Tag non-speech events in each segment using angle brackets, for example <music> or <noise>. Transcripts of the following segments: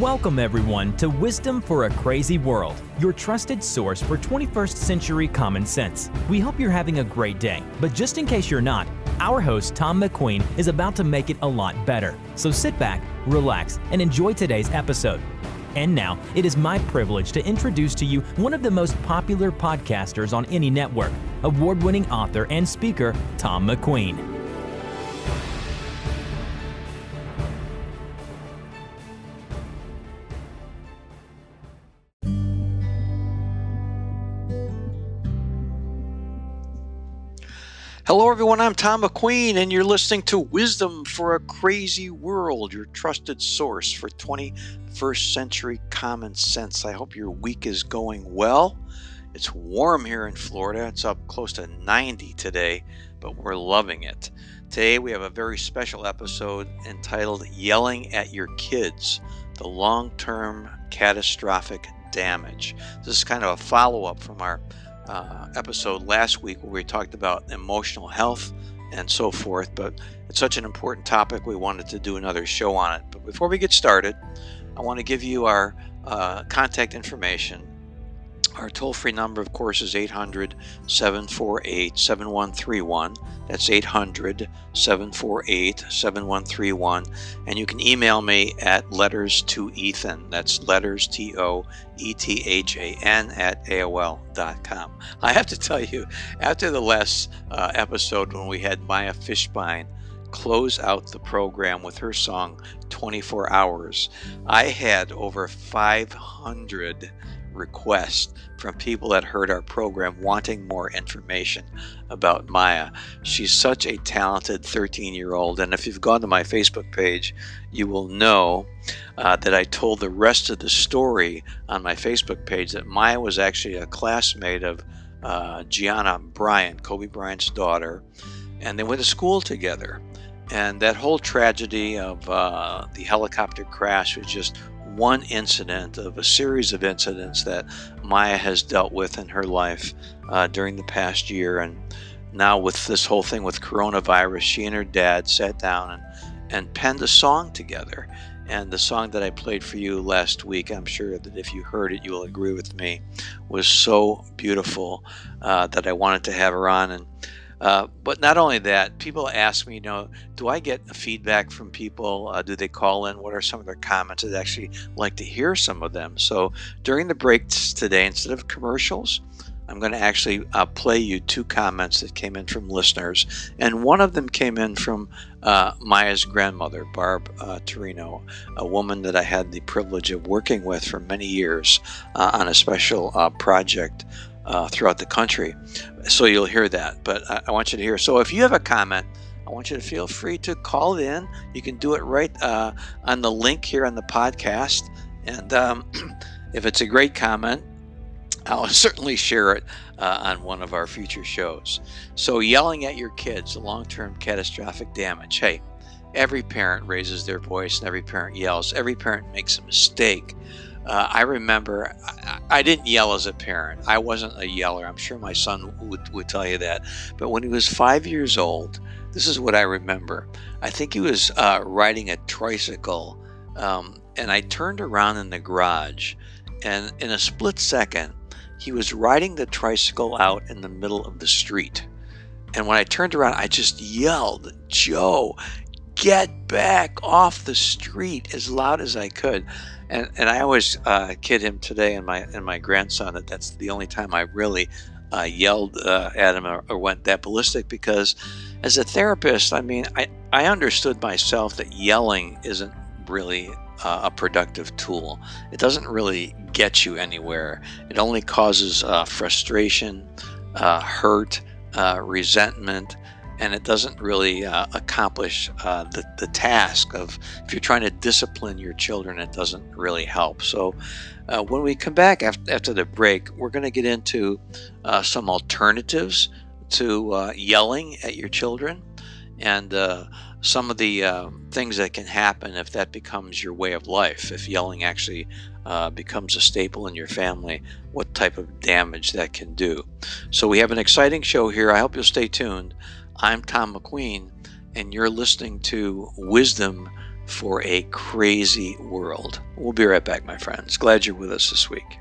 Welcome, everyone, to Wisdom for a Crazy World, your trusted source for 21st century common sense. We hope you're having a great day, but just in case you're not, our host, Tom McQueen, is about to make it a lot better. So sit back, relax, and enjoy today's episode. And now, it is my privilege to introduce to you one of the most popular podcasters on any network, award winning author and speaker, Tom McQueen. Hello, everyone. I'm Tom McQueen, and you're listening to Wisdom for a Crazy World, your trusted source for 21st century common sense. I hope your week is going well. It's warm here in Florida. It's up close to 90 today, but we're loving it. Today, we have a very special episode entitled Yelling at Your Kids The Long Term Catastrophic Damage. This is kind of a follow up from our uh, episode last week where we talked about emotional health and so forth. But it's such an important topic, we wanted to do another show on it. But before we get started, I want to give you our uh, contact information our toll free number, of course, is 800 748 7131. That's 800 748 7131. And you can email me at letters to Ethan. That's letters T O E T H A N at AOL.com. I have to tell you, after the last uh, episode when we had Maya Fishbein close out the program with her song 24 Hours, I had over 500 requests from people that heard our program wanting more information about Maya. She's such a talented 13 year old, and if you've gone to my Facebook page, you will know uh, that I told the rest of the story on my Facebook page that Maya was actually a classmate of uh, Gianna Bryant, Kobe Bryant's daughter, and they went to school together. And that whole tragedy of uh, the helicopter crash was just one incident of a series of incidents that Maya has dealt with in her life uh, during the past year. And now, with this whole thing with coronavirus, she and her dad sat down and, and penned a song together. And the song that I played for you last week, I'm sure that if you heard it, you will agree with me, was so beautiful uh, that I wanted to have her on. And uh, but not only that, people ask me, you know, do I get feedback from people? Uh, do they call in? What are some of their comments? I'd actually like to hear some of them. So during the breaks today, instead of commercials, I'm going to actually uh, play you two comments that came in from listeners. And one of them came in from uh, Maya's grandmother, Barb uh, Torino, a woman that I had the privilege of working with for many years uh, on a special uh, project uh, throughout the country. So you'll hear that. But I, I, want you to hear. So if you have a comment, I want you to feel free to call in. You can do it right uh, on the link here on the podcast. And um, <clears throat> if it's a great comment, I'll <laughs> certainly share it uh, on one of our future shows. So, yelling at your kids, long term catastrophic damage. Hey, every parent raises their voice and every parent yells. Every parent makes a mistake. Uh, I remember I, I, didn't yell as a parent. I wasn't a yeller. I'm sure my son would, would tell you that. But when he was five years old, this is what I remember. I think he was uh, riding a tricycle, um, and I turned around in the garage, and in a split second, he was riding the tricycle out in the middle of the street. And when I turned around, I just yelled, Joe, get back off the street as loud as I could and and I always uh, kid him today and my and my grandson that that's the only time I really uh, yelled uh, at him or, or, went that ballistic because as a therapist, I mean, I I understood myself that yelling isn't really uh, a productive tool. It doesn't really get you anywhere. It only causes uh, frustration, uh, hurt, resentment and it doesn't really uh, accomplish uh, the, the task of if you're trying to discipline your children it doesn't really help. So uh, when we come back after, after the break we're going to get into uh, some alternatives to uh, yelling at your children and uh, some of the things that can happen if that becomes your way of life. If yelling actually becomes a staple in your family what type of damage that can do. So we have an exciting show here. I hope you'll stay tuned I'm Tom McQueen, and you're listening to Wisdom for a crazy world. We'll be right back, my friends. Glad you're with us this week.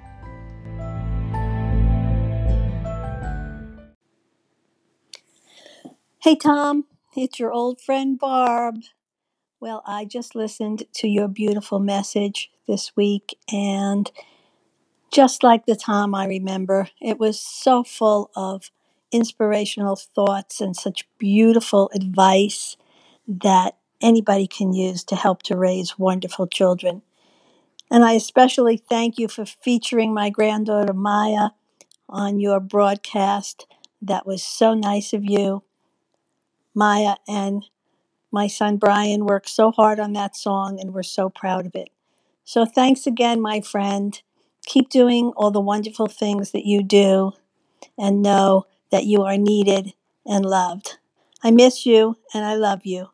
Hey, Tom, it's your old friend Barb. Well, I just listened to your beautiful message this week, and just like the Tom I remember, it was so full of inspirational thoughts and such beautiful advice that anybody can use to help to raise wonderful children. And I especially thank you for featuring my granddaughter Maya on your broadcast. That was so nice of you. Maya and my son Brian worked so hard on that song, and we're so proud of it. So thanks again, my friend. Keep doing all the wonderful things that you do, and know that you are needed and loved. I miss you, and I love you.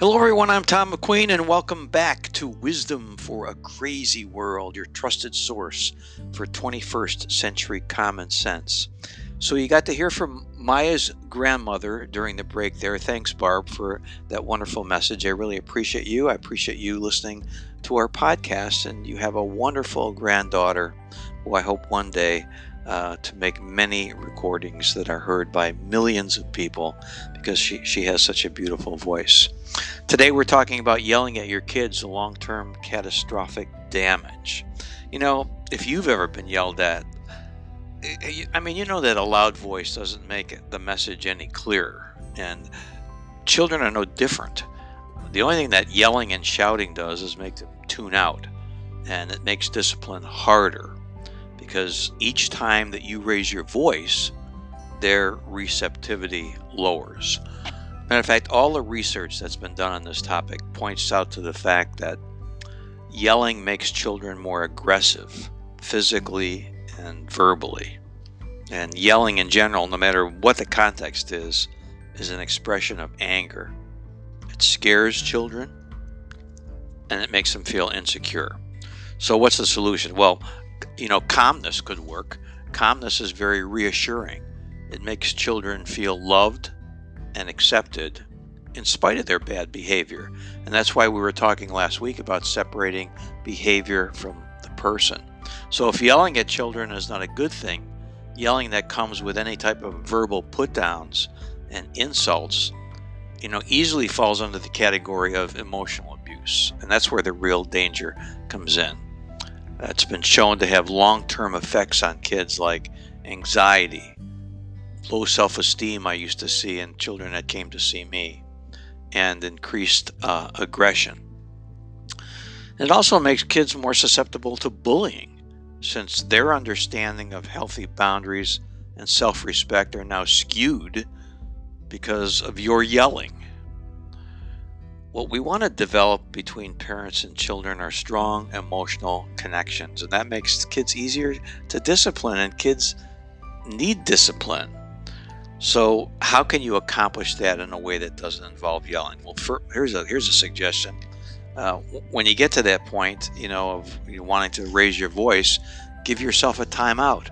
Hello, everyone. I'm Tom McQueen, and welcome back to Wisdom for a Crazy World, your trusted source for 21st century common sense. So, you got to hear from Maya's grandmother during the break there. Thanks, Barb, for that wonderful message. I really appreciate you. I appreciate you listening to our podcast, and you have a wonderful granddaughter who I hope one day uh, to make many recordings that are heard by millions of people because she, she has such a beautiful voice. Today we're talking about yelling at your kids, the long term catastrophic damage. You know, if you've ever been yelled at, Eh, I mean, you know that a loud voice doesn't make the message any clearer. And children are no different. The only thing that yelling and shouting does is make them tune out, and it makes discipline harder because each time that you raise your voice, their receptivity lowers. Matter of fact, all the research that's been done on this topic points out to the fact that yelling makes children more aggressive, physically and verbally. And yelling in general, no matter what the context is, is an expression of anger. It scares children and it makes them feel insecure. So, what's the solution? Well, you know, calmness could work. Calmness is very reassuring. It makes children feel loved and accepted in spite of their bad behavior. And that's why we were talking last week about separating behavior from the person. So if yelling at children is not a good thing, yelling that comes with any type of verbal put downs and insults, you know, easily falls under the category of emotional abuse. And that's where the real danger comes in. It's been shown to have long term effects on kids like anxiety, low self esteem, I used to see in children that came to see me, and increased uh, aggression. It also makes kids more susceptible to bullying since their understanding of healthy boundaries and self respect are now skewed because of your yelling. What we want to develop between parents and children are strong emotional connections, and that makes kids easier to discipline, and kids need discipline. So, how can you accomplish that in a way that doesn't involve yelling? Well, for, here's a here's a suggestion. Uh, when you get to that point, you know, of you wanting to raise your voice, give yourself a timeout.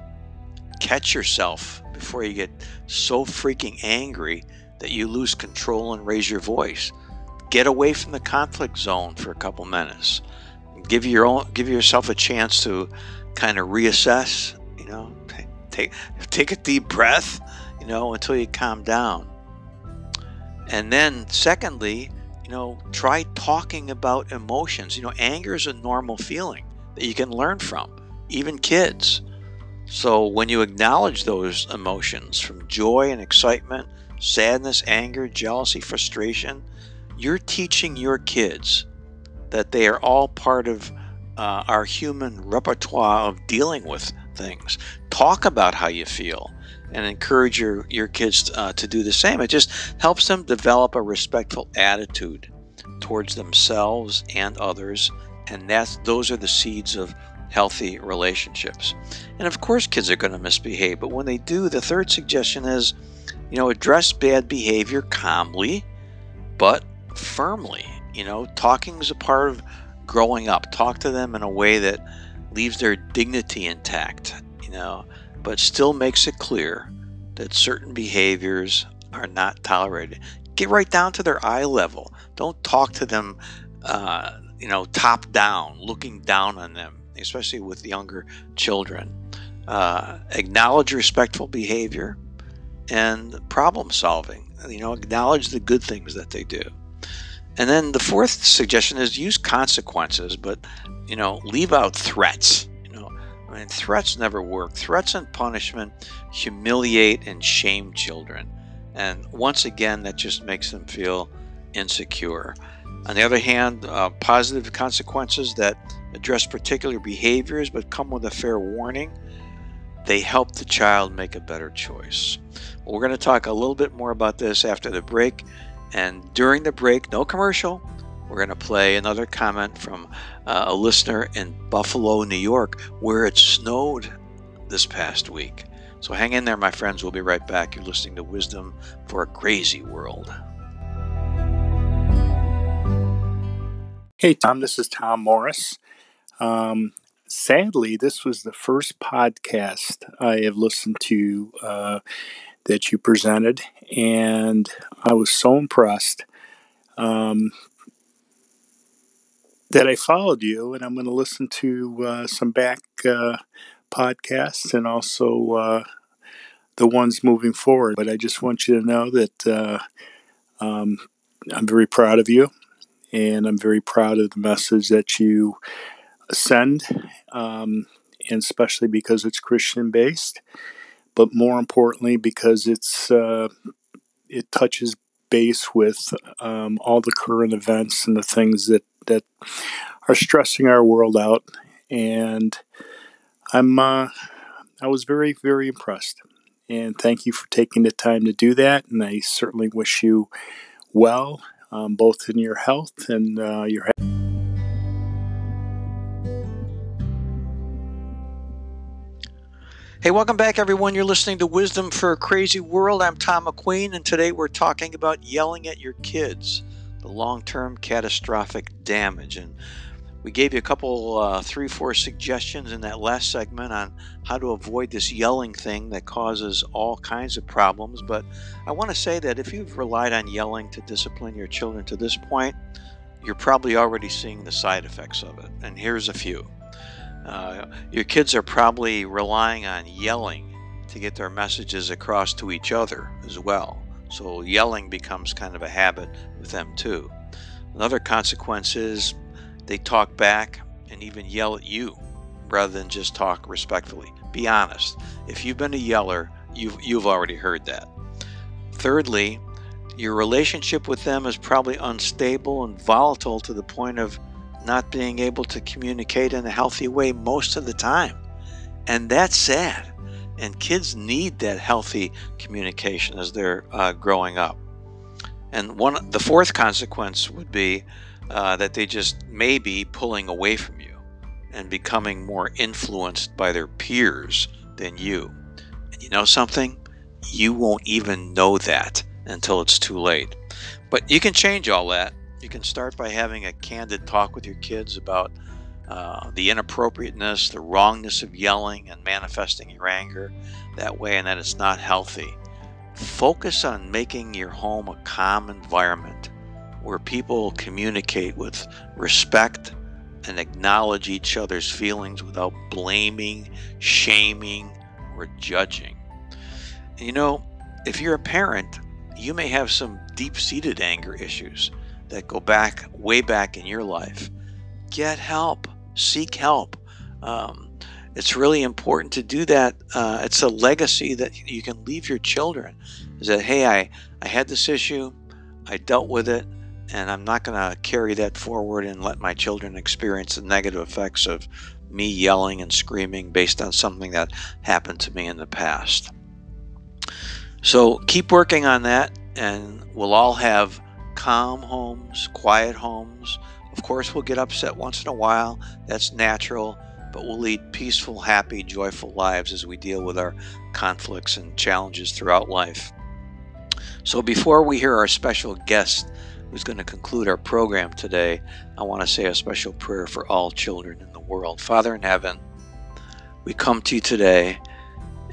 Catch yourself before you get so freaking angry that you lose control and raise your voice get away from the conflict zone for a couple minutes. Give your own, give yourself a chance to kind of reassess. You know, take take a deep breath. You know, until you calm down. And then, secondly, know, try talking about emotions. You know, anger is a normal feeling that you can learn from, even kids. So when you acknowledge those emotions from joy and excitement, sadness, anger, jealousy, frustration, you're teaching your kids that they are all part of uh, our human repertoire of dealing with things. Talk about how you feel and encourage your, your kids uh, to do the same. It just helps them develop a respectful attitude towards themselves and others. And that's, those are the seeds of healthy relationships. And of course, kids are going to misbehave, but when they do, the third suggestion is, you know, address bad behavior calmly, but firmly You know, talking is a part of growing up. Talk to them in a way that leaves their dignity intact, you know, but still makes it clear that certain behaviors are not tolerated. Get right down to their eye level. Don't talk to them, uh, you know, top down, looking down on them, especially with younger children. Uh, acknowledge respectful behavior and problem solving. You know, acknowledge the good things that they do. And then the fourth suggestion is use consequences, but you know, leave out threats. I mean, threats never work. Threats and punishment humiliate and shame children, and once again, that just makes them feel insecure. On the other hand, uh, positive consequences that address particular behaviors but come with a fair warning, they help the child make a better choice. We're going to talk a little bit more about this after the break. And during the break, no commercial, we're going to play another comment from uh, a listener in Buffalo, New York, where it snowed this past week. So hang in there, my friends. We'll be right back. You're listening to Wisdom for a Crazy World. Hey, Tom, this is Tom Morris. Um, sadly, this was the first podcast I have listened to uh, that you presented, and I was so impressed um, that I followed you, and I'm going to listen to uh, some back uh, podcasts and also uh, the ones moving forward. But I just want you to know that uh, um, I'm very proud of you, and I'm very proud of the message that you send, um, and especially because it's Christian based but more importantly because it's uh, it touches base with um, all the current events and the things that that are stressing our world out. And I'm uh, I was very very impressed, and thank you for taking the time to do that. And I certainly wish you well, um, both in your health and uh, your. Hey, welcome back, everyone. You're listening to Wisdom for a Crazy World. I'm Tom McQueen, and today we're talking about yelling at your kids, the long term catastrophic damage. And we gave you a couple, uh, three, four suggestions in that last segment on how to avoid this yelling thing that causes all kinds of problems. But I want to say that if you've relied on yelling to discipline your children to this point, you're probably already seeing the side effects of it. And here's a few. Uh, your kids are probably relying on yelling to get their messages across to each other as well. So yelling becomes kind of a habit with them too. Another consequence is they talk back and even yell at you rather than just talk respectfully. Be honest. If you've been a yeller, you've, you've already heard that. Thirdly, your relationship with them is probably unstable and volatile to the point of not being able to communicate in a healthy way most of the time. And that's sad. And kids need that healthy communication as they're uh, growing up. And one, the fourth consequence would be uh, that they just may be pulling away from you and becoming more influenced by their peers than you. And you know something? You won't even know that until it's too late. But you can change all that you can start by having a candid talk with your kids about uh, the inappropriateness, the wrongness of yelling and manifesting your anger that way, and that it's not healthy. Focus on making your home a calm environment where people communicate with respect and acknowledge each other's feelings without blaming, shaming, or judging. You know, if you're a parent, you may have some deep seated anger issues that go back way back in your life, get help, seek help. Um, it's really important to do that. Uh, it's a legacy that you can leave your children. Is that hey, I I had this issue, I dealt with it, and I'm not going to carry that forward and let my children experience the negative effects of me yelling and screaming based on something that happened to me in the past. So keep working on that, and we'll all have calm homes, quiet homes. Of course, we'll get upset once in a while. That's natural, but we'll lead peaceful, happy, joyful lives as we deal with our conflicts and challenges throughout life. So, before we hear our special guest who's going to conclude our program today, I want to say a special prayer for all children in the world. Father in heaven, we come to you today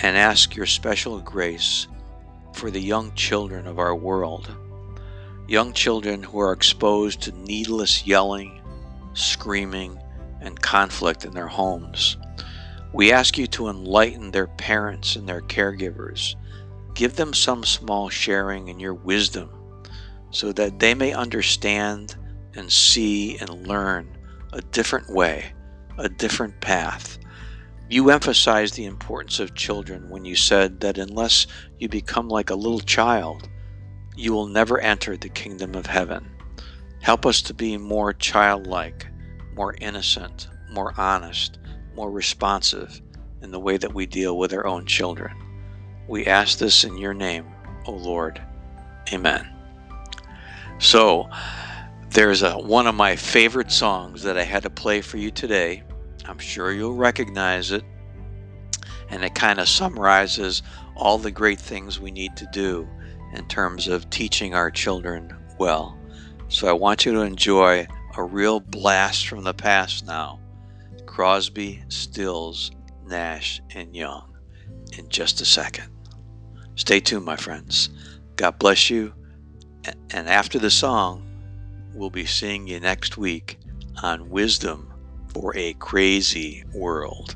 and ask your special grace for the young children of our world. Young children who are exposed to needless yelling, screaming, and conflict in their homes. We ask you to enlighten their parents and their caregivers. Give them some small sharing in your wisdom so that they may understand and see and learn a different way, a different path. You emphasized the importance of children when you said that unless you become like a little child, you will never enter the kingdom of heaven. Help us to be more childlike, more innocent, more honest, more responsive in the way that we deal with our own children. We ask this in your name, O Lord. Amen. So, there's a, one of my favorite songs that I had to play for you today. I'm sure you'll recognize it. And it kind of summarizes all the great things we need to do in terms of teaching our children well. So I want you to enjoy a real blast from the past now Crosby, Stills, Nash, and Young in just a second. Stay tuned, my friends. God bless you. And after the song, we'll be seeing you next week on Wisdom for a Crazy World.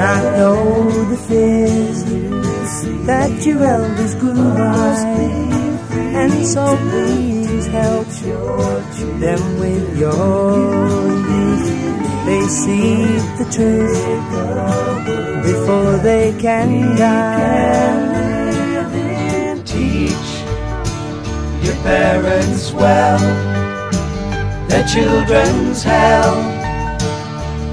Can't know the fears that your elders grew by, and so please help them with your they see the truth before they can die. Teach your parents well, their children's hell